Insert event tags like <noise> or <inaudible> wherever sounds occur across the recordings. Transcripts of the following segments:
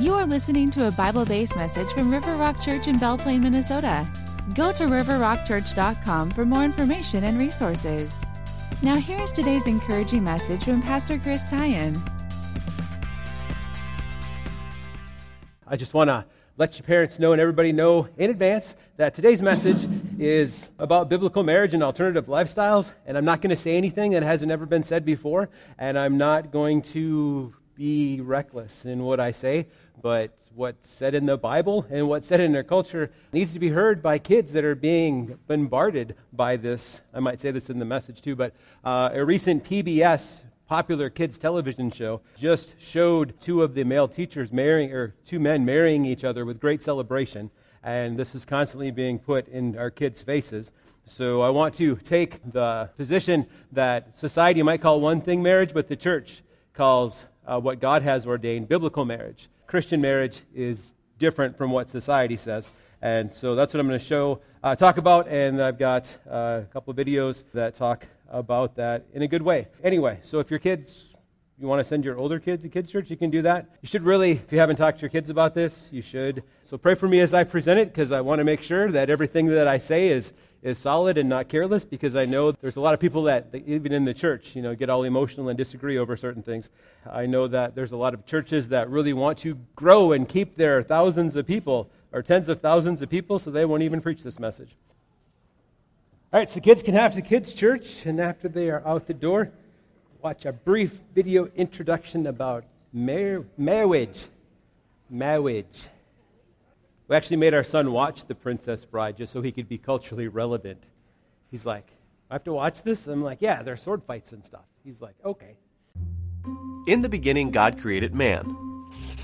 You are listening to a Bible based message from River Rock Church in Belle Plaine, Minnesota. Go to riverrockchurch.com for more information and resources. Now, here's today's encouraging message from Pastor Chris Teien. I just want to let your parents know and everybody know in advance that today's message is about biblical marriage and alternative lifestyles. And I'm not going to say anything that hasn't ever been said before. And I'm not going to be reckless in what I say. But what's said in the Bible and what's said in their culture needs to be heard by kids that are being bombarded by this. I might say this in the message too, but uh, a recent PBS popular kids television show just showed two of the male teachers marrying, or two men marrying each other with great celebration. And this is constantly being put in our kids' faces. So I want to take the position that society might call one thing marriage, but the church calls uh, what God has ordained biblical marriage. Christian marriage is different from what society says. And so that's what I'm going to show, uh, talk about, and I've got uh, a couple of videos that talk about that in a good way. Anyway, so if your kids, you want to send your older kids to kids' church, you can do that. You should really, if you haven't talked to your kids about this, you should. So pray for me as I present it, because I want to make sure that everything that I say is is solid and not careless because I know there's a lot of people that, even in the church, you know, get all emotional and disagree over certain things. I know that there's a lot of churches that really want to grow and keep their thousands of people or tens of thousands of people, so they won't even preach this message. All right, so kids can have the kids' church, and after they are out the door, watch a brief video introduction about mar- marriage. Marriage. We actually made our son watch The Princess Bride just so he could be culturally relevant. He's like, I have to watch this? I'm like, yeah, there are sword fights and stuff. He's like, okay. In the beginning, God created man.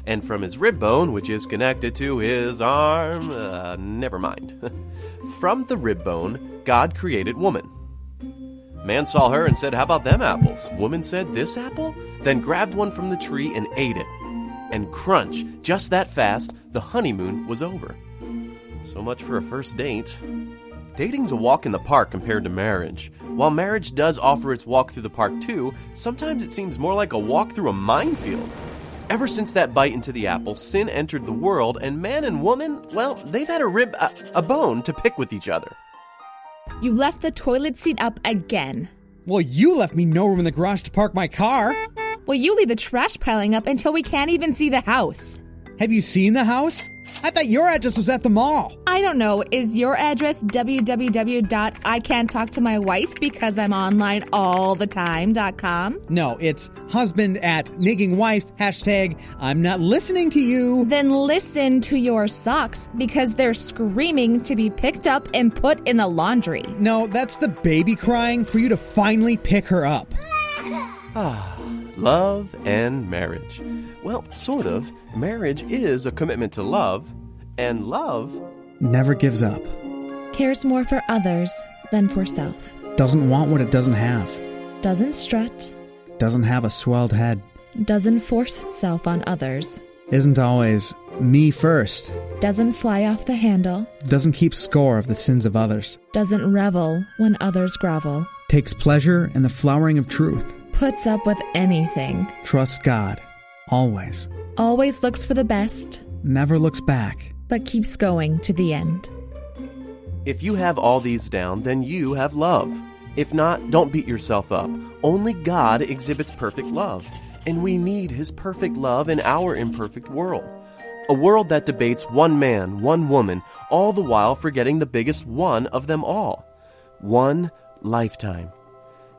And from his rib bone, which is connected to his arm, uh, never mind. <laughs> from the rib bone, God created woman. Man saw her and said, How about them apples? Woman said, This apple? Then grabbed one from the tree and ate it. And crunch, just that fast, the honeymoon was over. So much for a first date. Dating's a walk in the park compared to marriage. While marriage does offer its walk through the park too, sometimes it seems more like a walk through a minefield. Ever since that bite into the apple, sin entered the world, and man and woman, well, they've had a rib, a, a bone to pick with each other. You left the toilet seat up again. Well, you left me no room in the garage to park my car. Well, you leave the trash piling up until we can't even see the house. Have you seen the house? I thought your address was at the mall. I don't know. Is your address www.icantalktomywife because I'm online all the time.com? No, it's husband at nigging wife, hashtag I'm not listening to you. Then listen to your socks because they're screaming to be picked up and put in the laundry. No, that's the baby crying for you to finally pick her up. <laughs> Ah. Love and marriage. Well, sort of. Marriage is a commitment to love, and love never gives up. Cares more for others than for self. Doesn't want what it doesn't have. Doesn't strut. Doesn't have a swelled head. Doesn't force itself on others. Isn't always me first. Doesn't fly off the handle. Doesn't keep score of the sins of others. Doesn't revel when others grovel. Takes pleasure in the flowering of truth puts up with anything. Trusts God, always. Always looks for the best. Never looks back. But keeps going to the end. If you have all these down, then you have love. If not, don't beat yourself up. Only God exhibits perfect love, and we need His perfect love in our imperfect world. A world that debates one man, one woman, all the while forgetting the biggest one of them all one lifetime.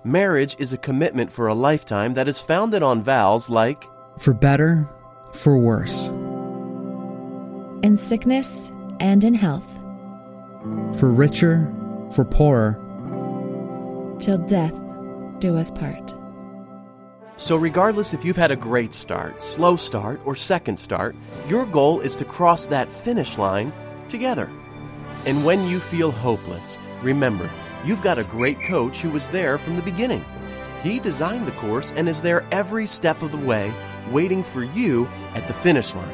Marriage is a commitment for a lifetime that is founded on vows like For better, for worse. In sickness and in health. For richer, for poorer. Till death do us part. So, regardless if you've had a great start, slow start, or second start, your goal is to cross that finish line together. And when you feel hopeless, remember, You've got a great coach who was there from the beginning. He designed the course and is there every step of the way, waiting for you at the finish line.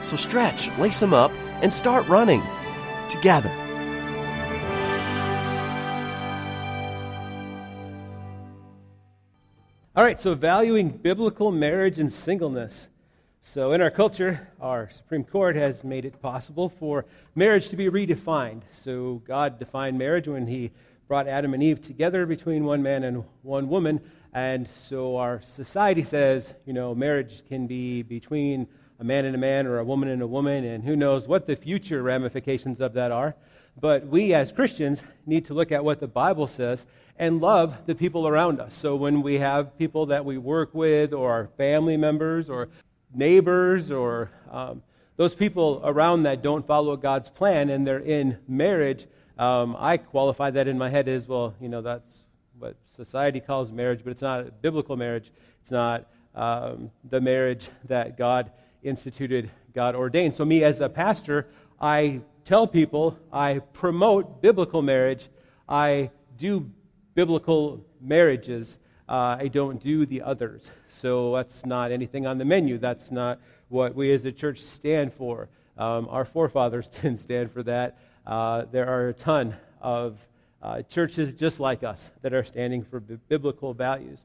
So stretch, lace them up, and start running together. All right, so valuing biblical marriage and singleness. So, in our culture, our Supreme Court has made it possible for marriage to be redefined. So, God defined marriage when He brought Adam and Eve together between one man and one woman. And so, our society says, you know, marriage can be between a man and a man or a woman and a woman, and who knows what the future ramifications of that are. But we as Christians need to look at what the Bible says and love the people around us. So when we have people that we work with, or our family members, or neighbors or um, those people around that don't follow God's plan and they're in marriage, um, I qualify that in my head as well, you know, that's what society calls marriage, but it's not biblical marriage. It's not um, the marriage that God instituted, God ordained. So, me as a pastor, I tell people, I promote biblical marriage, I do biblical marriages. Uh, I don't do the others. So that's not anything on the menu. That's not what we as a church stand for. Um, our forefathers <laughs> didn't stand for that. Uh, there are a ton of uh, churches just like us that are standing for b- biblical values.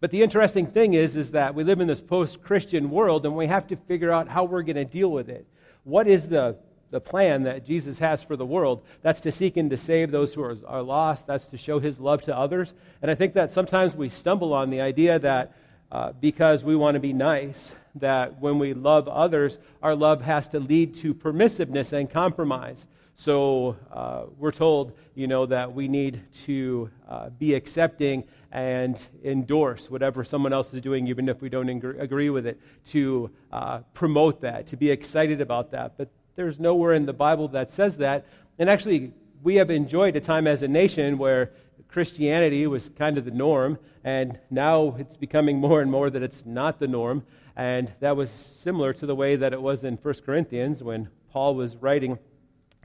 But the interesting thing is, is that we live in this post-Christian world, and we have to figure out how we're going to deal with it. What is the the plan that Jesus has for the world. That's to seek and to save those who are, are lost. That's to show his love to others. And I think that sometimes we stumble on the idea that uh, because we want to be nice, that when we love others, our love has to lead to permissiveness and compromise. So uh, we're told, you know, that we need to uh, be accepting and endorse whatever someone else is doing, even if we don't agree with it, to uh, promote that, to be excited about that. But there's nowhere in the Bible that says that. And actually, we have enjoyed a time as a nation where Christianity was kind of the norm, and now it's becoming more and more that it's not the norm. And that was similar to the way that it was in 1 Corinthians when Paul was writing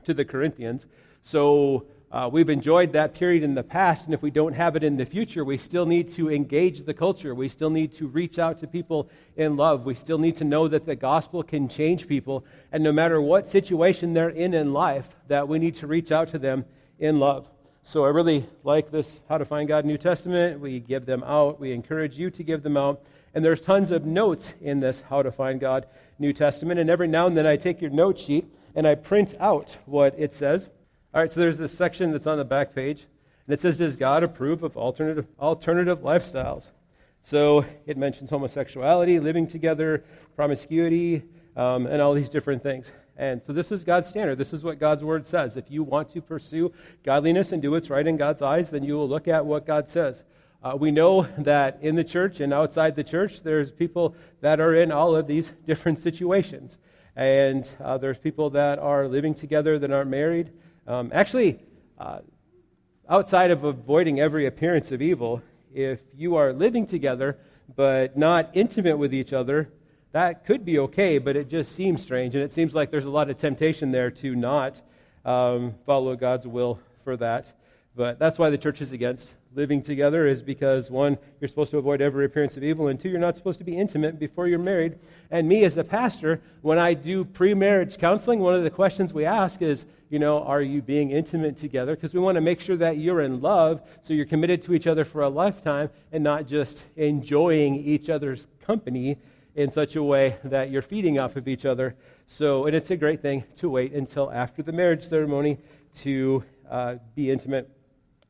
to the Corinthians. So uh, we've enjoyed that period in the past, and if we don't have it in the future, we still need to engage the culture. We still need to reach out to people in love. We still need to know that the gospel can change people, and no matter what situation they're in in life, that we need to reach out to them in love. So I really like this How to Find God New Testament. We give them out. We encourage you to give them out. And there's tons of notes in this How to Find God New Testament. And every now and then I take your note sheet and I print out what it says. All right, so there's this section that's on the back page, and it says, Does God approve of alternative, alternative lifestyles? So it mentions homosexuality, living together, promiscuity, um, and all these different things. And so this is God's standard. This is what God's word says. If you want to pursue godliness and do what's right in God's eyes, then you will look at what God says. Uh, we know that in the church and outside the church, there's people that are in all of these different situations. And uh, there's people that are living together that aren't married. Um, actually, uh, outside of avoiding every appearance of evil, if you are living together but not intimate with each other, that could be okay, but it just seems strange. And it seems like there's a lot of temptation there to not um, follow God's will for that. But that's why the church is against living together, is because one, you're supposed to avoid every appearance of evil, and two, you're not supposed to be intimate before you're married. And me as a pastor, when I do pre marriage counseling, one of the questions we ask is, you know, are you being intimate together? Because we want to make sure that you're in love, so you're committed to each other for a lifetime and not just enjoying each other's company in such a way that you're feeding off of each other. So, and it's a great thing to wait until after the marriage ceremony to uh, be intimate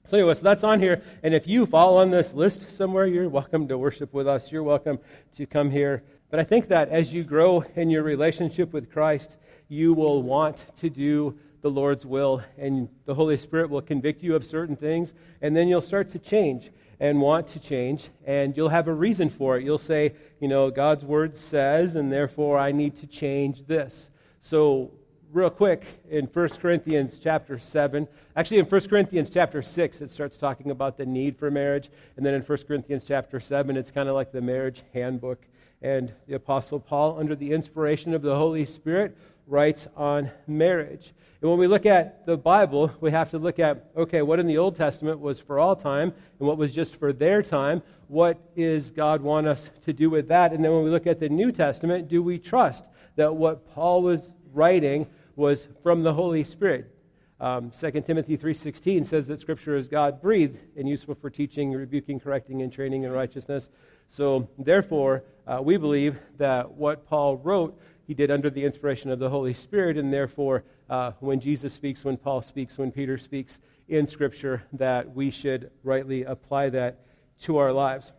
so, anyway, so that's on here. And if you fall on this list somewhere, you're welcome to worship with us. You're welcome to come here. But I think that as you grow in your relationship with Christ, you will want to do the Lord's will, and the Holy Spirit will convict you of certain things, and then you'll start to change and want to change, and you'll have a reason for it. You'll say, you know, God's word says, and therefore I need to change this. So real quick in 1 Corinthians chapter 7. Actually, in 1 Corinthians chapter 6, it starts talking about the need for marriage. And then in 1 Corinthians chapter 7, it's kind of like the marriage handbook. And the Apostle Paul, under the inspiration of the Holy Spirit, writes on marriage. And when we look at the Bible, we have to look at okay, what in the Old Testament was for all time and what was just for their time. What is God want us to do with that? And then when we look at the New Testament, do we trust that what Paul was writing was from the Holy Spirit. Um, 2 Timothy 3.16 says that Scripture is God-breathed and useful for teaching, rebuking, correcting, and training in righteousness. So, therefore, uh, we believe that what Paul wrote, he did under the inspiration of the Holy Spirit, and therefore, uh, when Jesus speaks, when Paul speaks, when Peter speaks in Scripture, that we should rightly apply that to our lives.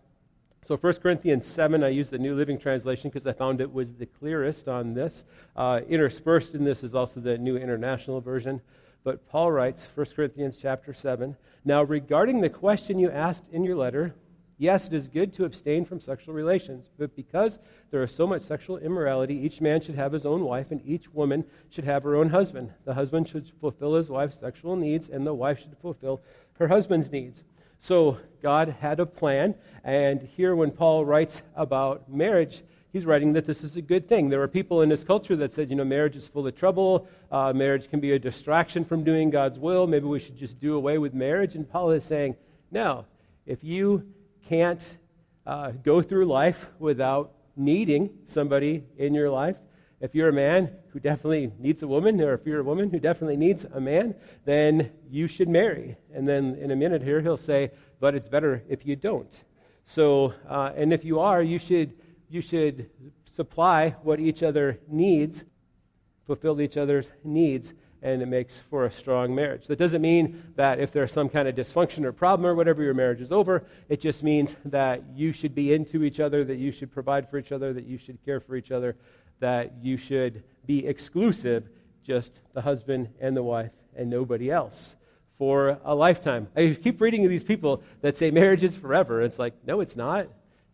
So 1 Corinthians 7, I use the New Living Translation because I found it was the clearest on this. Uh, interspersed in this is also the New International Version. But Paul writes, 1 Corinthians chapter 7, Now regarding the question you asked in your letter, yes, it is good to abstain from sexual relations, but because there is so much sexual immorality, each man should have his own wife, and each woman should have her own husband. The husband should fulfill his wife's sexual needs, and the wife should fulfill her husband's needs. So God had a plan, and here when Paul writes about marriage, he's writing that this is a good thing. There are people in this culture that said, you know, marriage is full of trouble. Uh, marriage can be a distraction from doing God's will. Maybe we should just do away with marriage. And Paul is saying, no, if you can't uh, go through life without needing somebody in your life, if you're a man who definitely needs a woman, or if you're a woman who definitely needs a man, then you should marry. And then in a minute here, he'll say, but it's better if you don't. So, uh, and if you are, you should you should supply what each other needs, fulfill each other's needs, and it makes for a strong marriage. That doesn't mean that if there's some kind of dysfunction or problem or whatever, your marriage is over. It just means that you should be into each other, that you should provide for each other, that you should care for each other, that you should be exclusive, just the husband and the wife and nobody else for a lifetime. I keep reading these people that say marriage is forever. It's like, no, it's not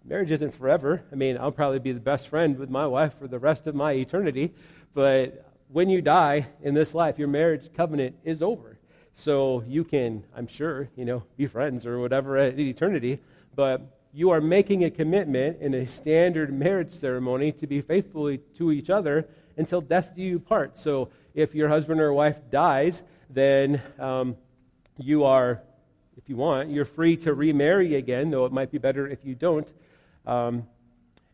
marriage isn't forever. I mean, I'll probably be the best friend with my wife for the rest of my eternity. But when you die in this life, your marriage covenant is over. So you can, I'm sure, you know, be friends or whatever at eternity. But you are making a commitment in a standard marriage ceremony to be faithful to each other until death do you part. So if your husband or wife dies, then um, you are, if you want, you're free to remarry again, though it might be better if you don't. Um,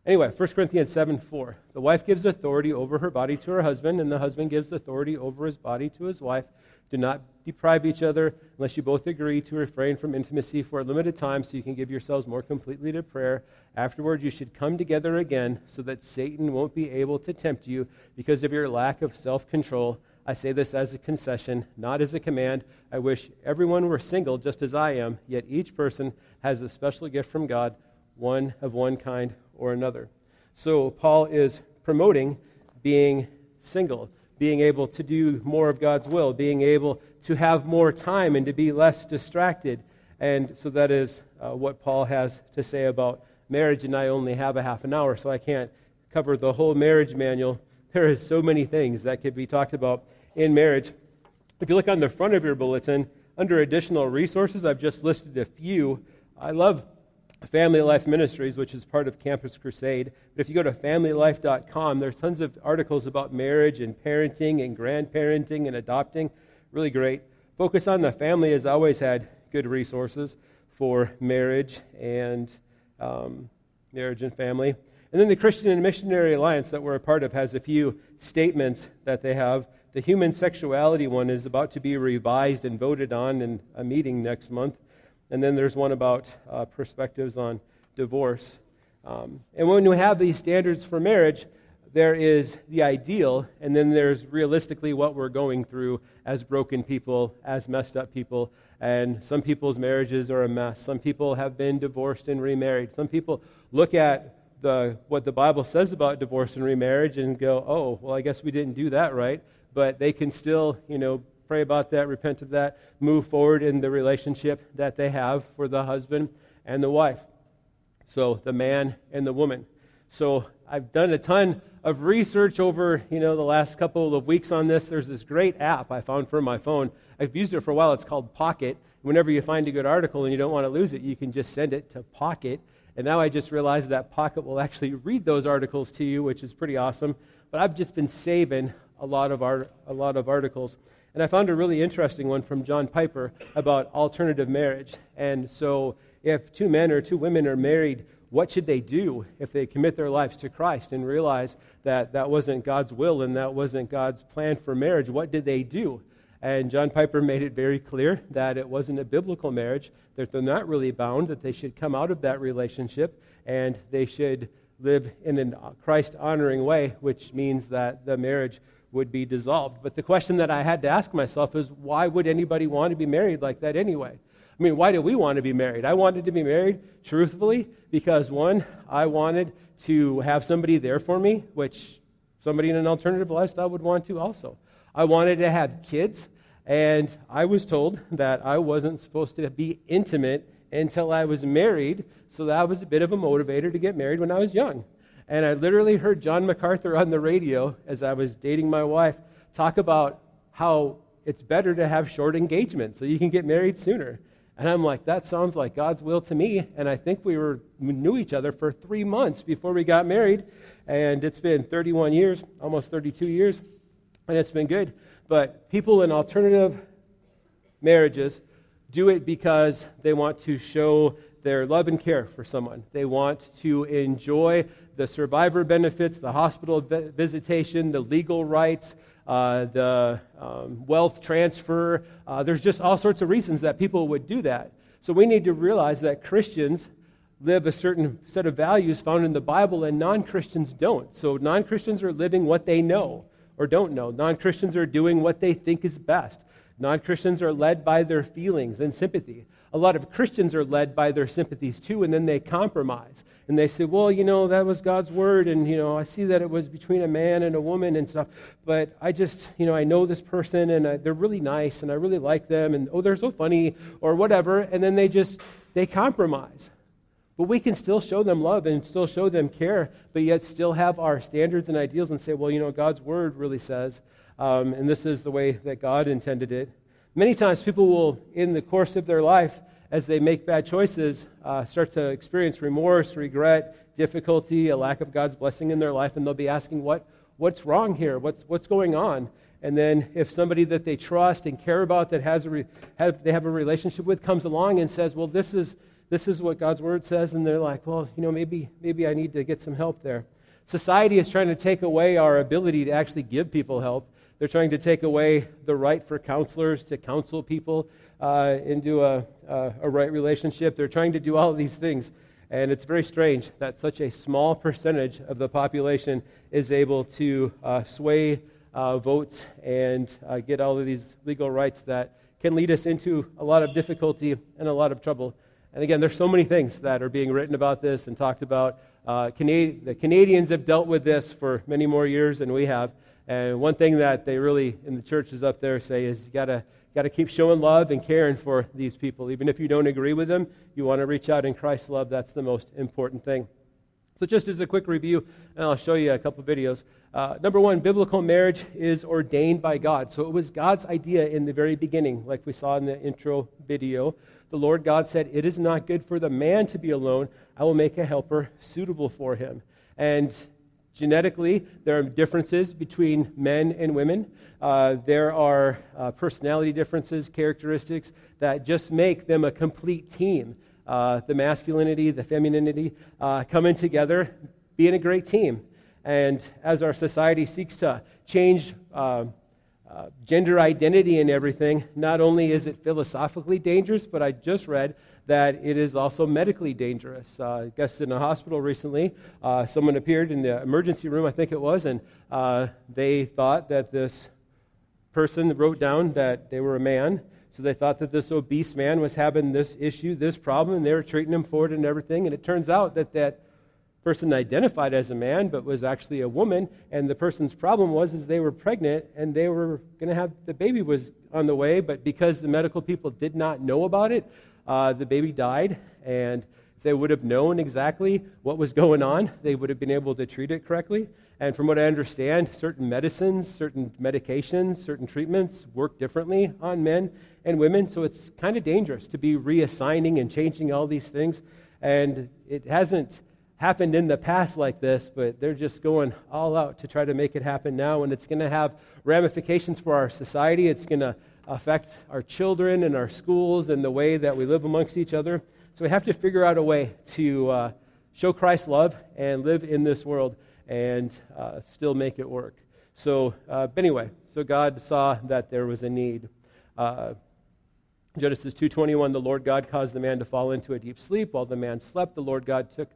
anyway, 1 Corinthians 7 4. The wife gives authority over her body to her husband, and the husband gives authority over his body to his wife. Do not deprive each other unless you both agree to refrain from intimacy for a limited time so you can give yourselves more completely to prayer. Afterward, you should come together again so that Satan won't be able to tempt you because of your lack of self control. I say this as a concession, not as a command. I wish everyone were single just as I am, yet each person has a special gift from God one of one kind or another. So Paul is promoting being single, being able to do more of God's will, being able to have more time and to be less distracted. And so that is uh, what Paul has to say about marriage. And I only have a half an hour, so I can't cover the whole marriage manual. <laughs> There is so many things that could be talked about in marriage. If you look on the front of your bulletin, under additional resources, I've just listed a few. I love Family Life Ministries, which is part of Campus Crusade. But if you go to familylife.com, there's tons of articles about marriage and parenting and grandparenting and adopting. Really great. Focus on the Family has always had good resources for marriage and um, marriage and family. And then the Christian and Missionary Alliance that we're a part of has a few statements that they have. The human sexuality one is about to be revised and voted on in a meeting next month. And then there's one about uh, perspectives on divorce. Um, and when we have these standards for marriage, there is the ideal, and then there's realistically what we're going through as broken people, as messed up people. And some people's marriages are a mess. Some people have been divorced and remarried. Some people look at the, what the Bible says about divorce and remarriage and go, oh, well, I guess we didn't do that right. But they can still, you know, pray about that, repent of that, move forward in the relationship that they have for the husband and the wife. So the man and the woman. So I've done a ton of research over, you know, the last couple of weeks on this. There's this great app I found for my phone. I've used it for a while. It's called Pocket. Whenever you find a good article and you don't want to lose it, you can just send it to Pocket. And now I just realized that Pocket will actually read those articles to you, which is pretty awesome. But I've just been saving a lot of art, a lot of articles. And I found a really interesting one from John Piper about alternative marriage. And so, if two men or two women are married, what should they do if they commit their lives to Christ and realize that that wasn't God's will and that wasn't God's plan for marriage? What did they do? And John Piper made it very clear that it wasn't a biblical marriage, that they're not really bound, that they should come out of that relationship and they should live in a Christ honoring way, which means that the marriage would be dissolved. But the question that I had to ask myself is why would anybody want to be married like that anyway? I mean, why do we want to be married? I wanted to be married, truthfully, because one, I wanted to have somebody there for me, which somebody in an alternative lifestyle would want to also. I wanted to have kids, and I was told that I wasn't supposed to be intimate until I was married, so that was a bit of a motivator to get married when I was young. And I literally heard John MacArthur on the radio as I was dating my wife talk about how it's better to have short engagements so you can get married sooner. And I'm like, that sounds like God's will to me. And I think we were we knew each other for three months before we got married. And it's been 31 years, almost 32 years, and it's been good. But people in alternative marriages do it because they want to show their love and care for someone. They want to enjoy the survivor benefits, the hospital visitation, the legal rights, uh, the um, wealth transfer. Uh, there's just all sorts of reasons that people would do that. So we need to realize that Christians live a certain set of values found in the Bible, and non Christians don't. So non Christians are living what they know or don't know. Non Christians are doing what they think is best. Non Christians are led by their feelings and sympathy. A lot of Christians are led by their sympathies too, and then they compromise. And they say, well, you know, that was God's word, and, you know, I see that it was between a man and a woman and stuff, but I just, you know, I know this person, and I, they're really nice, and I really like them, and, oh, they're so funny, or whatever, and then they just, they compromise. But we can still show them love and still show them care, but yet still have our standards and ideals and say, well, you know, God's word really says, um, and this is the way that God intended it. Many times people will, in the course of their life, as they make bad choices, uh, start to experience remorse, regret, difficulty, a lack of God's blessing in their life, and they'll be asking, what, What's wrong here? What's, what's going on? And then if somebody that they trust and care about, that has a re, have, they have a relationship with, comes along and says, Well, this is, this is what God's word says, and they're like, Well, you know, maybe, maybe I need to get some help there. Society is trying to take away our ability to actually give people help. They're trying to take away the right for counselors to counsel people uh, into a, a, a right relationship. They're trying to do all of these things. And it's very strange that such a small percentage of the population is able to uh, sway uh, votes and uh, get all of these legal rights that can lead us into a lot of difficulty and a lot of trouble. And again, there's so many things that are being written about this and talked about. Uh, Canadi- the Canadians have dealt with this for many more years than we have. And one thing that they really, in the churches up there, say is you got to got to keep showing love and caring for these people. Even if you don't agree with them, you want to reach out in Christ's love. That's the most important thing. So, just as a quick review, and I'll show you a couple videos. Uh, number one, biblical marriage is ordained by God. So, it was God's idea in the very beginning, like we saw in the intro video. The Lord God said, It is not good for the man to be alone. I will make a helper suitable for him. And Genetically, there are differences between men and women. Uh, there are uh, personality differences, characteristics that just make them a complete team. Uh, the masculinity, the femininity uh, coming together, being a great team. And as our society seeks to change uh, uh, gender identity and everything, not only is it philosophically dangerous, but I just read that it is also medically dangerous. Uh, I guess in a hospital recently, uh, someone appeared in the emergency room, I think it was, and uh, they thought that this person wrote down that they were a man. So they thought that this obese man was having this issue, this problem, and they were treating him for it and everything. And it turns out that that person identified as a man but was actually a woman and the person's problem was is they were pregnant and they were going to have the baby was on the way but because the medical people did not know about it uh, the baby died, and they would have known exactly what was going on, they would have been able to treat it correctly. And from what I understand, certain medicines, certain medications, certain treatments work differently on men and women. So it's kind of dangerous to be reassigning and changing all these things. And it hasn't happened in the past like this, but they're just going all out to try to make it happen now. And it's going to have ramifications for our society. It's going to affect our children and our schools and the way that we live amongst each other. So we have to figure out a way to uh, show Christ's love and live in this world and uh, still make it work. So, uh, anyway, so God saw that there was a need. Uh, Genesis 2:21 the Lord God caused the man to fall into a deep sleep while the man slept the Lord God took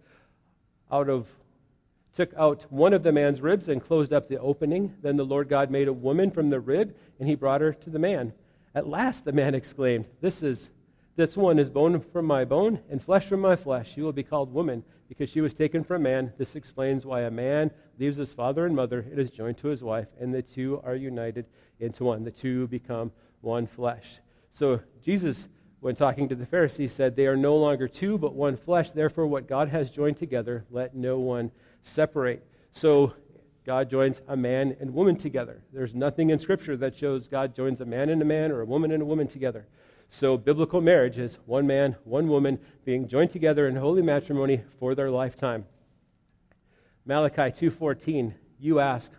out of took out one of the man's ribs and closed up the opening. Then the Lord God made a woman from the rib, and he brought her to the man. At last the man exclaimed, This is this one is bone from my bone and flesh from my flesh. She will be called woman because she was taken from man. This explains why a man leaves his father and mother and is joined to his wife, and the two are united into one. The two become one flesh. So Jesus, when talking to the Pharisees, said, They are no longer two, but one flesh. Therefore, what God has joined together, let no one separate. So God joins a man and woman together. There's nothing in Scripture that shows God joins a man and a man or a woman and a woman together. So biblical marriage is one man, one woman being joined together in holy matrimony for their lifetime. Malachi 2:14, you ask,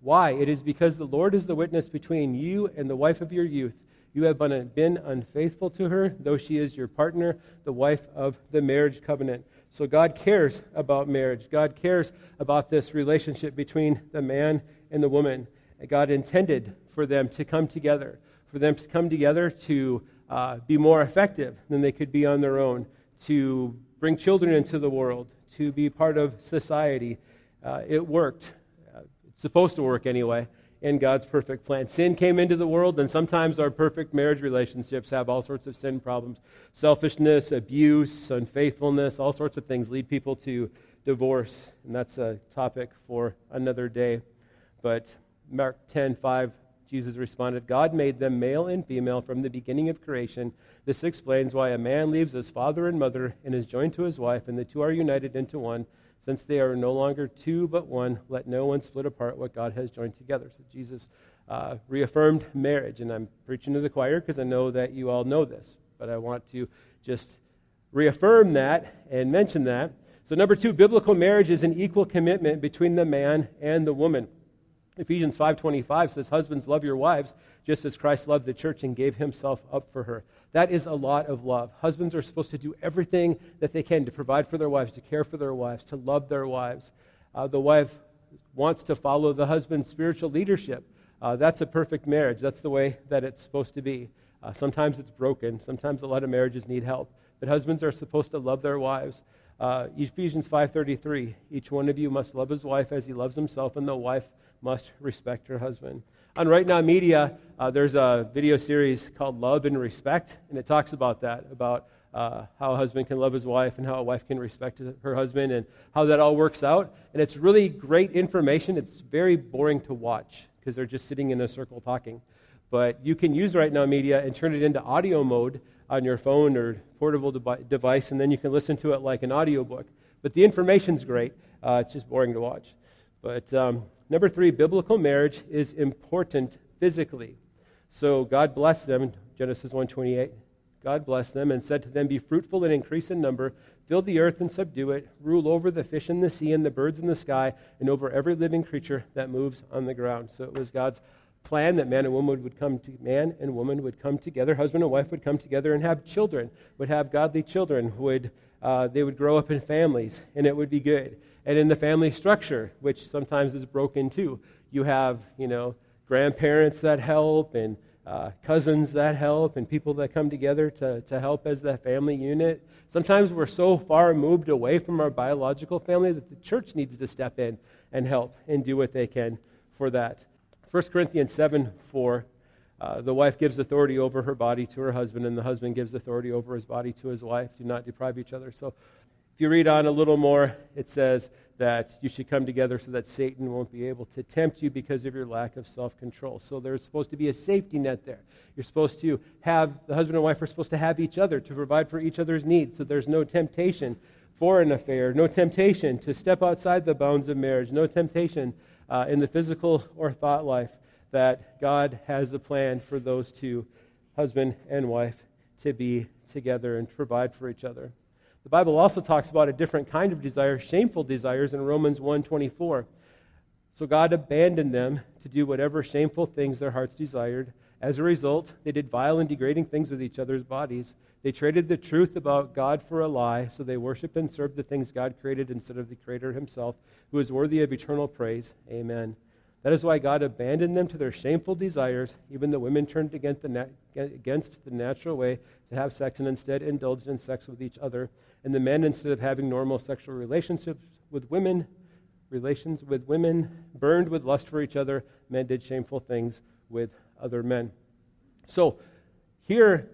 why? It is because the Lord is the witness between you and the wife of your youth. You have been unfaithful to her, though she is your partner, the wife of the marriage covenant. So God cares about marriage. God cares about this relationship between the man and the woman. And God intended for them to come together, for them to come together to uh, be more effective than they could be on their own, to bring children into the world, to be part of society. Uh, it worked. Uh, it's supposed to work anyway in God's perfect plan. Sin came into the world, and sometimes our perfect marriage relationships have all sorts of sin problems selfishness, abuse, unfaithfulness, all sorts of things lead people to divorce. And that's a topic for another day. But Mark 10 5, Jesus responded, God made them male and female from the beginning of creation. This explains why a man leaves his father and mother and is joined to his wife, and the two are united into one. Since they are no longer two but one, let no one split apart what God has joined together. So Jesus uh, reaffirmed marriage. And I'm preaching to the choir because I know that you all know this. But I want to just reaffirm that and mention that. So, number two, biblical marriage is an equal commitment between the man and the woman. Ephesians 5:25 says husbands love your wives just as Christ loved the church and gave himself up for her. That is a lot of love. Husbands are supposed to do everything that they can to provide for their wives, to care for their wives, to love their wives. Uh, the wife wants to follow the husband's spiritual leadership. Uh, that's a perfect marriage. That's the way that it's supposed to be. Uh, sometimes it's broken. Sometimes a lot of marriages need help. But husbands are supposed to love their wives. Uh, Ephesians 5:33. Each one of you must love his wife as he loves himself, and the wife must respect her husband. On Right Now Media, uh, there's a video series called Love and Respect, and it talks about that, about uh, how a husband can love his wife and how a wife can respect her husband and how that all works out. And it's really great information. It's very boring to watch because they're just sitting in a circle talking. But you can use Right Now Media and turn it into audio mode on your phone or portable device, and then you can listen to it like an audiobook. But the information's great. Uh, it's just boring to watch. But um, number three, biblical marriage is important physically. So God blessed them, Genesis 1:28. God blessed them and said to them, Be fruitful and increase in number, fill the earth and subdue it, rule over the fish in the sea and the birds in the sky, and over every living creature that moves on the ground. So it was God's plan that man and woman would come to man and woman would come together, husband and wife would come together and have children, would have godly children, would uh, they would grow up in families, and it would be good and in the family structure, which sometimes is broken too. You have, you know, grandparents that help and uh, cousins that help and people that come together to, to help as that family unit. Sometimes we're so far moved away from our biological family that the church needs to step in and help and do what they can for that. 1 Corinthians 7 4. Uh, the wife gives authority over her body to her husband, and the husband gives authority over his body to his wife. Do not deprive each other. So if you read on a little more, it says that you should come together so that Satan won't be able to tempt you because of your lack of self control. So there's supposed to be a safety net there. You're supposed to have, the husband and wife are supposed to have each other to provide for each other's needs so there's no temptation for an affair, no temptation to step outside the bounds of marriage, no temptation uh, in the physical or thought life that God has a plan for those two, husband and wife, to be together and provide for each other. The Bible also talks about a different kind of desire, shameful desires in Romans 1:24. So God abandoned them to do whatever shameful things their hearts desired. As a result, they did vile and degrading things with each other's bodies. They traded the truth about God for a lie, so they worshiped and served the things God created instead of the Creator Himself, who is worthy of eternal praise. Amen. That is why God abandoned them to their shameful desires. Even the women turned against the, against the natural way to have sex and instead indulged in sex with each other. And the men, instead of having normal sexual relationships with women, relations with women, burned with lust for each other, men did shameful things with other men. So, here,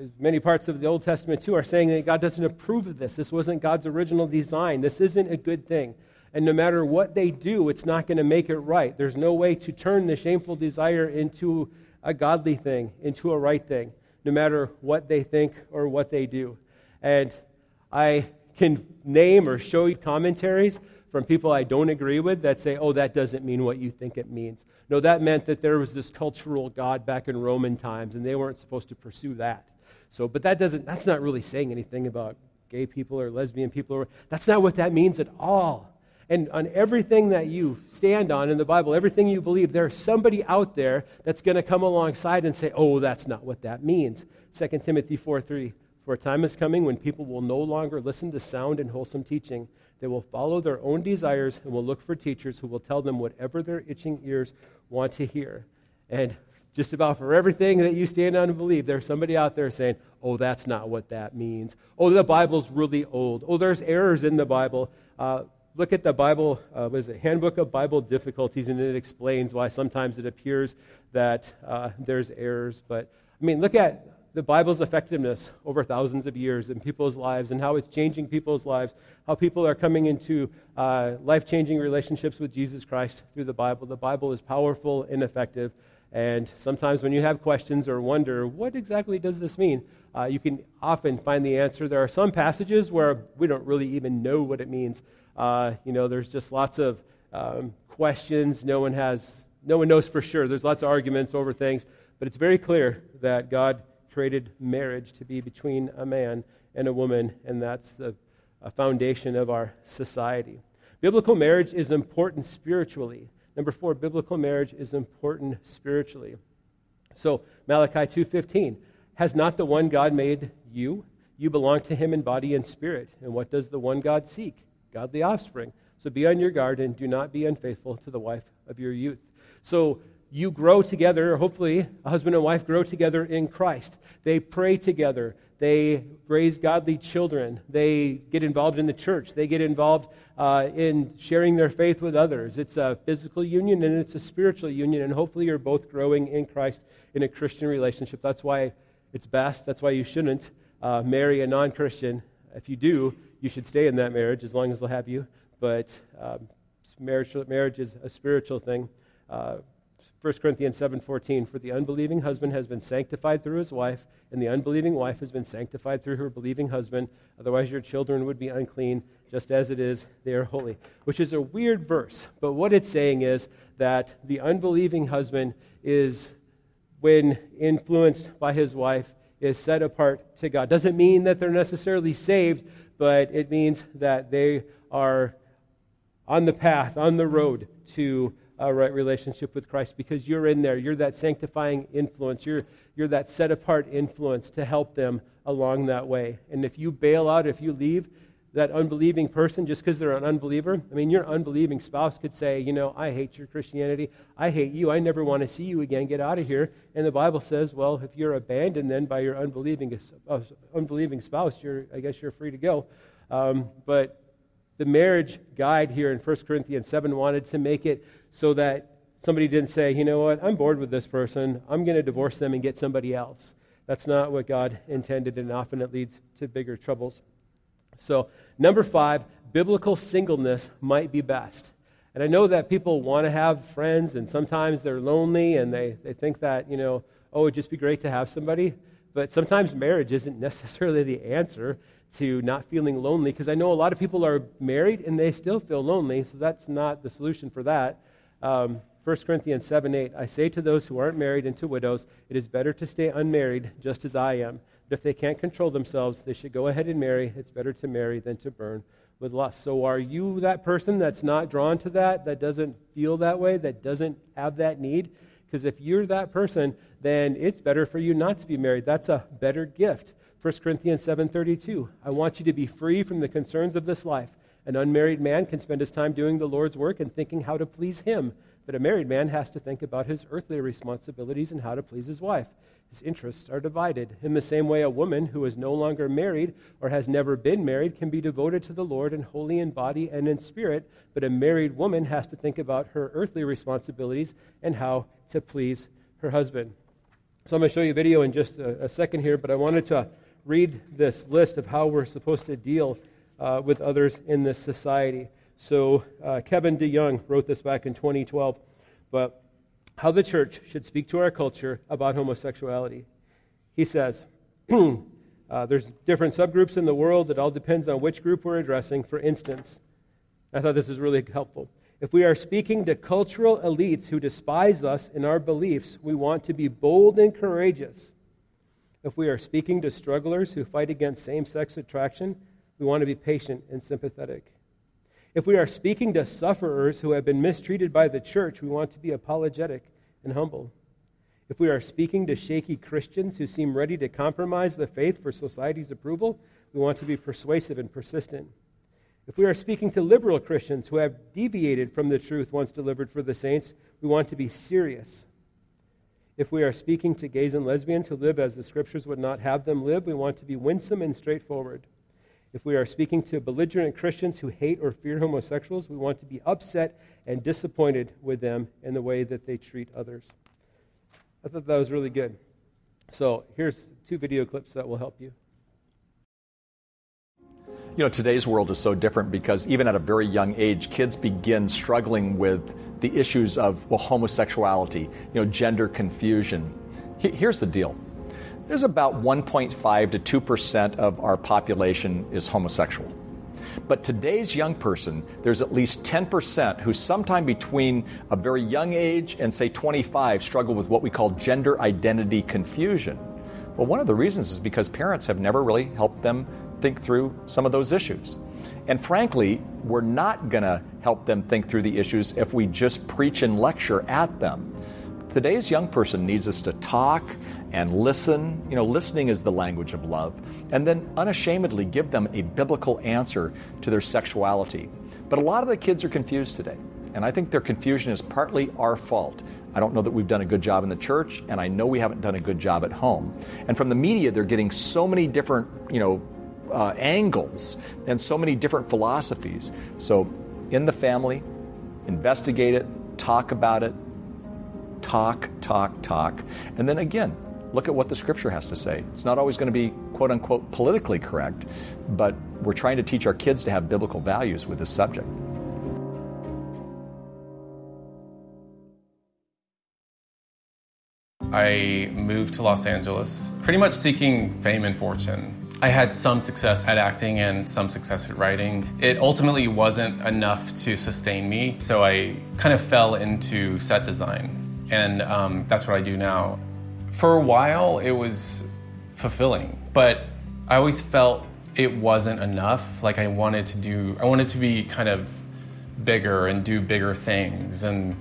as many parts of the Old Testament too are saying that God doesn't approve of this. This wasn't God's original design. This isn't a good thing. And no matter what they do, it's not going to make it right. There's no way to turn the shameful desire into a godly thing, into a right thing, no matter what they think or what they do. And I can name or show you commentaries from people I don't agree with that say, oh, that doesn't mean what you think it means. No, that meant that there was this cultural God back in Roman times, and they weren't supposed to pursue that. So, but that doesn't, that's not really saying anything about gay people or lesbian people. Or, that's not what that means at all. And on everything that you stand on in the Bible, everything you believe, there's somebody out there that's going to come alongside and say, oh, that's not what that means. 2 Timothy 4 3. For a time is coming when people will no longer listen to sound and wholesome teaching. They will follow their own desires and will look for teachers who will tell them whatever their itching ears want to hear. And just about for everything that you stand on and believe, there's somebody out there saying, oh, that's not what that means. Oh, the Bible's really old. Oh, there's errors in the Bible. Uh, look at the Bible, uh, what is it, Handbook of Bible Difficulties, and it explains why sometimes it appears that uh, there's errors. But, I mean, look at the Bible's effectiveness over thousands of years in people's lives and how it's changing people's lives, how people are coming into uh, life changing relationships with Jesus Christ through the Bible. The Bible is powerful and effective. And sometimes when you have questions or wonder, what exactly does this mean? Uh, you can often find the answer. There are some passages where we don't really even know what it means. Uh, you know, there's just lots of um, questions. No one has, no one knows for sure. There's lots of arguments over things. But it's very clear that God created marriage to be between a man and a woman, and that's the foundation of our society. Biblical marriage is important spiritually. Number four, biblical marriage is important spiritually. So Malachi 2:15, has not the one God made you? You belong to him in body and spirit. And what does the one God seek? Godly offspring. So be on your guard and do not be unfaithful to the wife of your youth. So you grow together, hopefully, a husband and wife grow together in Christ. They pray together. They raise godly children. They get involved in the church. They get involved uh, in sharing their faith with others. It's a physical union and it's a spiritual union, and hopefully, you're both growing in Christ in a Christian relationship. That's why it's best. That's why you shouldn't uh, marry a non Christian. If you do, you should stay in that marriage as long as they'll have you. But um, marriage, marriage is a spiritual thing. Uh, 1 Corinthians 7:14 for the unbelieving husband has been sanctified through his wife and the unbelieving wife has been sanctified through her believing husband. Otherwise your children would be unclean just as it is they are holy. Which is a weird verse but what it's saying is that the unbelieving husband is when influenced by his wife is set apart to God. Doesn't mean that they're necessarily saved but it means that they are on the path on the road to a right relationship with Christ because you're in there. You're that sanctifying influence. You're, you're that set apart influence to help them along that way. And if you bail out, if you leave that unbelieving person just because they're an unbeliever, I mean, your unbelieving spouse could say, You know, I hate your Christianity. I hate you. I never want to see you again. Get out of here. And the Bible says, Well, if you're abandoned then by your unbelieving, uh, unbelieving spouse, you're, I guess you're free to go. Um, but the marriage guide here in 1 Corinthians 7 wanted to make it so that somebody didn't say, you know what, I'm bored with this person. I'm going to divorce them and get somebody else. That's not what God intended, and often it leads to bigger troubles. So, number five, biblical singleness might be best. And I know that people want to have friends, and sometimes they're lonely, and they, they think that, you know, oh, it'd just be great to have somebody. But sometimes marriage isn't <laughs> necessarily the answer to not feeling lonely, because I know a lot of people are married and they still feel lonely, so that's not the solution for that. Um, 1 Corinthians 7 8, I say to those who aren't married and to widows, it is better to stay unmarried just as I am. But if they can't control themselves, they should go ahead and marry. It's better to marry than to burn with lust. So are you that person that's not drawn to that, that doesn't feel that way, that doesn't have that need? Because if you're that person, then it's better for you not to be married. That's a better gift. 1 Corinthians 7:32. I want you to be free from the concerns of this life An unmarried man can spend his time doing the Lord's work and thinking how to please him, but a married man has to think about his earthly responsibilities and how to please his wife. His interests are divided. In the same way, a woman who is no longer married or has never been married can be devoted to the Lord and holy in body and in spirit, but a married woman has to think about her earthly responsibilities and how to please her husband. So I'm going to show you a video in just a, a second here, but I wanted to read this list of how we're supposed to deal uh, with others in this society. So, uh, Kevin DeYoung wrote this back in 2012, but how the church should speak to our culture about homosexuality. He says, <clears throat> uh, there's different subgroups in the world. It all depends on which group we're addressing. For instance, I thought this was really helpful. If we are speaking to cultural elites who despise us in our beliefs, we want to be bold and courageous. If we are speaking to strugglers who fight against same sex attraction, we want to be patient and sympathetic. If we are speaking to sufferers who have been mistreated by the church, we want to be apologetic and humble. If we are speaking to shaky Christians who seem ready to compromise the faith for society's approval, we want to be persuasive and persistent. If we are speaking to liberal Christians who have deviated from the truth once delivered for the saints, we want to be serious. If we are speaking to gays and lesbians who live as the scriptures would not have them live, we want to be winsome and straightforward. If we are speaking to belligerent Christians who hate or fear homosexuals, we want to be upset and disappointed with them in the way that they treat others. I thought that was really good. So here's two video clips that will help you. You know, today's world is so different because even at a very young age, kids begin struggling with the issues of well, homosexuality, you know, gender confusion. Here's the deal there's about 1.5 to 2% of our population is homosexual. But today's young person, there's at least 10% who sometime between a very young age and say 25 struggle with what we call gender identity confusion. Well, one of the reasons is because parents have never really helped them think through some of those issues. And frankly, we're not going to help them think through the issues if we just preach and lecture at them. Today's young person needs us to talk and listen. You know, listening is the language of love. And then unashamedly give them a biblical answer to their sexuality. But a lot of the kids are confused today. And I think their confusion is partly our fault. I don't know that we've done a good job in the church, and I know we haven't done a good job at home. And from the media, they're getting so many different, you know, uh, angles and so many different philosophies. So, in the family, investigate it, talk about it, talk, talk, talk, and then again, look at what the scripture has to say. It's not always going to be quote unquote politically correct, but we're trying to teach our kids to have biblical values with this subject. I moved to Los Angeles pretty much seeking fame and fortune. I had some success at acting and some success at writing. It ultimately wasn't enough to sustain me, so I kind of fell into set design. And um, that's what I do now for a while it was fulfilling, but I always felt it wasn't enough. Like I wanted to do, I wanted to be kind of bigger and do bigger things. And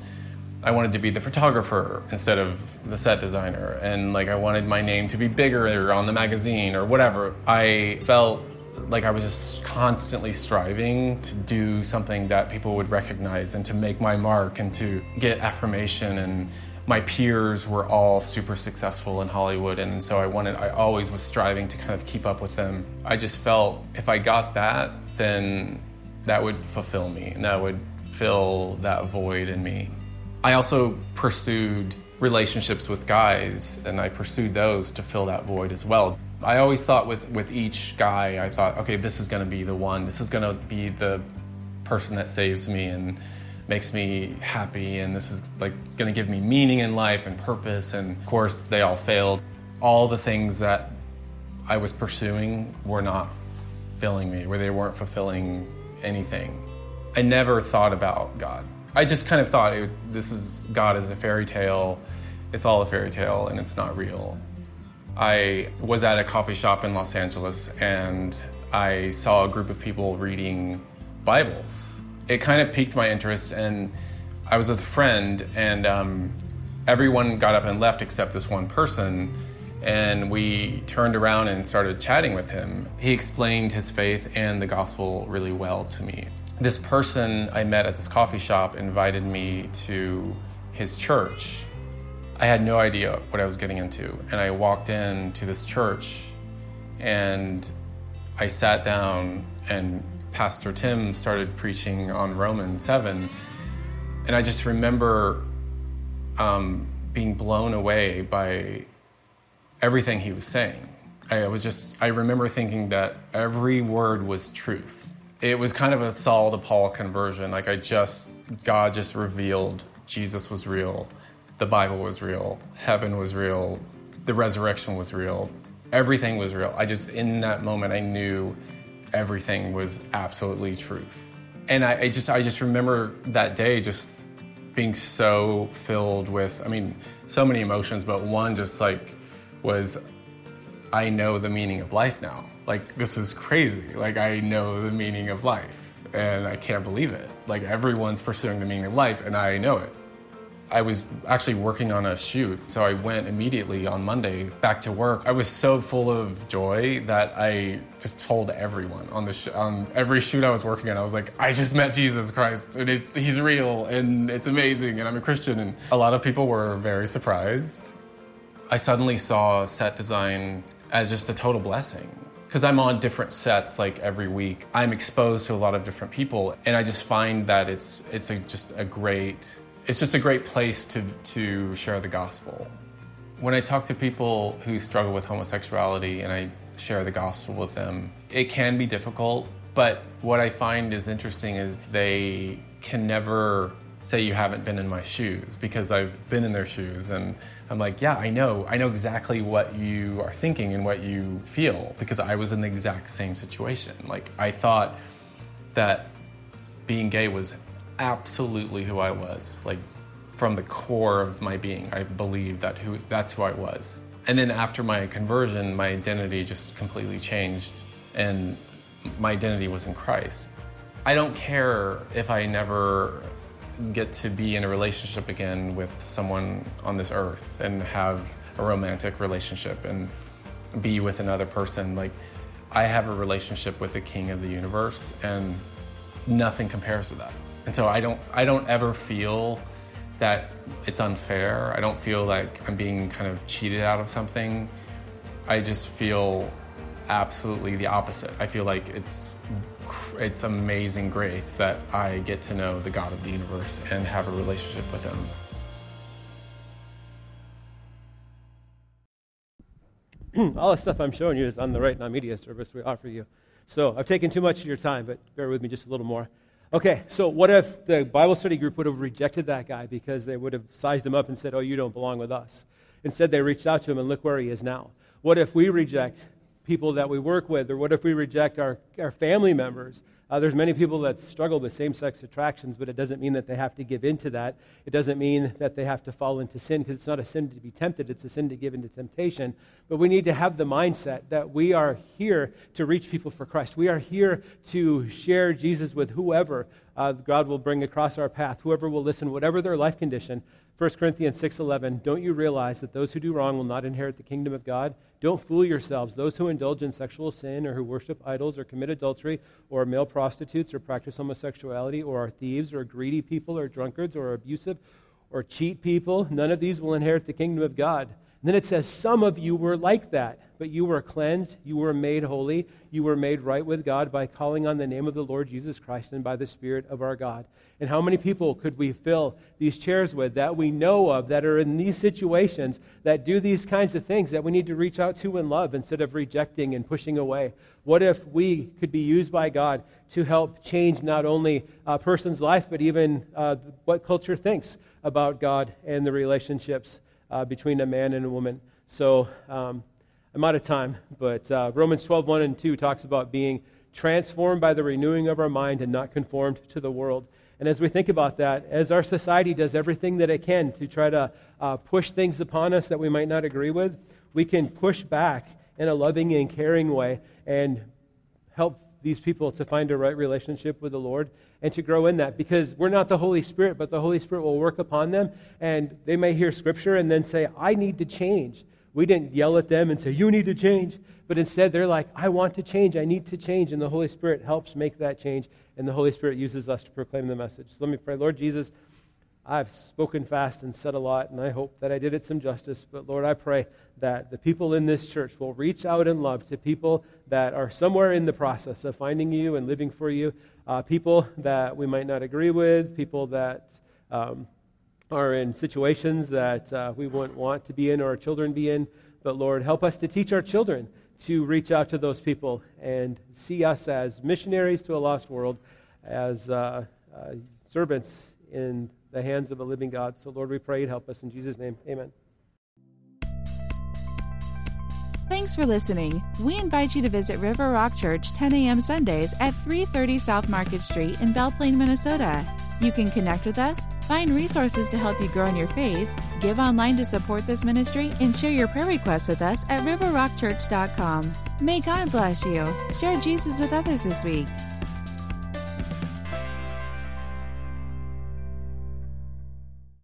I wanted to be the photographer instead of the set designer. And like I wanted my name to be bigger on the magazine or whatever. I felt like I was just constantly striving to do something that people would recognize and to make my mark and to get affirmation and my peers were all super successful in Hollywood, and so I wanted, I always was striving to kind of keep up with them. I just felt if I got that, then that would fulfill me, and that would fill that void in me. I also pursued relationships with guys, and I pursued those to fill that void as well. I always thought with, with each guy, I thought, okay, this is going to be the one. This is going to be the person that saves me, and makes me happy and this is like going to give me meaning in life and purpose and of course they all failed. All the things that i was pursuing were not filling me where they weren't fulfilling anything. I never thought about god. I just kind of thought it, this is god is a fairy tale. It's all a fairy tale and it's not real i was at a coffee shop in los angeles and i saw a group of people reading bibles it kind of piqued my interest, and I was with a friend, and um, everyone got up and left except this one person. and we turned around and started chatting with him. He explained his faith and the gospel really well to me. This person I met at this coffee shop invited me to his church. I had no idea what I was getting into, and I walked into this church and I sat down and Pastor Tim started preaching on Romans 7. And I just remember um, being blown away by everything he was saying. I was just, I remember thinking that every word was truth. It was kind of a Saul to Paul conversion. Like I just, God just revealed Jesus was real, the Bible was real, heaven was real, the resurrection was real, everything was real. I just, in that moment, I knew everything was absolutely truth. And I, I just, I just remember that day just being so filled with, I mean, so many emotions, but one just like was I know the meaning of life now. Like, this is crazy. Like, I know the meaning of life, and I can't believe it. Like, everyone's pursuing the meaning of life, and I know it. I was actually working on a shoot, so I went immediately on Monday back to work. I was so full of joy that I just told everyone on the sh- on every shoot I was working on. I was like, I just met Jesus Christ, and it's he's real, and it's amazing, and I'm a Christian. And a lot of people were very surprised. I suddenly saw set design as just a total blessing because I'm on different sets like every week. I'm exposed to a lot of different people, and I just find that it's it's a, just a great it's just a great place to to share the gospel. When I talk to people who struggle with homosexuality and I share the gospel with them, it can be difficult. But what I find is interesting is they can never say you haven't been in my shoes because I've been in their shoes and I'm like, yeah, I know. I know exactly what you are thinking and what you feel because I was in the exact same situation. Like, I thought that being gay was absolutely who I was. Like, from the core of my being, I believed that who, that's who I was. And then after my conversion, my identity just completely changed, and my identity was in Christ. I don't care if I never get to be in a relationship again with someone on this earth and have a romantic relationship and be with another person. Like, I have a relationship with the king of the universe, and nothing compares to that. And so I don't, I don't ever feel that it's unfair. I don't feel like I'm being kind of cheated out of something. I just feel absolutely the opposite. I feel like it's it's amazing grace that I get to know the God of the universe and have a relationship with Him. <clears throat> All the stuff I'm showing you is on the Right Now Media service we offer you. So I've taken too much of your time, but bear with me just a little more. Okay, so what if the Bible study group would have rejected that guy because they would have sized him up and said, Oh, you don't belong with us? Instead, they reached out to him and look where he is now. What if we reject people that we work with? Or what if we reject our, our family members? Uh, there's many people that struggle with same sex attractions, but it doesn't mean that they have to give in to that. It doesn't mean that they have to fall into sin because it's not a sin to be tempted, it's a sin to give into temptation. But we need to have the mindset that we are here to reach people for Christ. We are here to share Jesus with whoever uh, God will bring across our path, whoever will listen, whatever their life condition. 1 Corinthians 6:11 Don't you realize that those who do wrong will not inherit the kingdom of God? Don't fool yourselves. Those who indulge in sexual sin or who worship idols or commit adultery or male prostitutes or practice homosexuality or are thieves or greedy people or drunkards or abusive or cheat people, none of these will inherit the kingdom of God. And then it says, Some of you were like that, but you were cleansed, you were made holy, you were made right with God by calling on the name of the Lord Jesus Christ and by the Spirit of our God. And how many people could we fill these chairs with that we know of that are in these situations that do these kinds of things that we need to reach out to and love instead of rejecting and pushing away? What if we could be used by God to help change not only a person's life, but even uh, what culture thinks about God and the relationships uh, between a man and a woman? So, um, I'm out of time, but uh, Romans 12, 1 and 2 talks about being transformed by the renewing of our mind and not conformed to the world. And as we think about that, as our society does everything that it can to try to uh, push things upon us that we might not agree with, we can push back in a loving and caring way and help these people to find a right relationship with the Lord and to grow in that because we're not the Holy Spirit, but the Holy Spirit will work upon them and they may hear scripture and then say, I need to change We didn't yell at them and say, You need to change. But instead, they're like, I want to change. I need to change. And the Holy Spirit helps make that change. And the Holy Spirit uses us to proclaim the message. So let me pray. Lord Jesus, I've spoken fast and said a lot, and I hope that I did it some justice. But Lord, I pray that the people in this church will reach out in love to people that are somewhere in the process of finding you and living for you, uh, people that we might not agree with, people that um, are in situations that uh, we wouldn't want to be in or our children be in. But Lord, help us to teach our children to reach out to those people and see us as missionaries to a lost world, as uh, uh servants in the hands of a living God. So, Lord, we pray help us. In Jesus' name, amen. Thanks for listening. We invite you to visit River Rock Church 10 a.m. Sundays at 330 South Market Street in Belle Plaine, Minnesota. You can connect with us, find resources to help you grow in your faith, give online to support this ministry, and share your prayer requests with us at riverrockchurch.com. May God bless you. Share Jesus with others this week.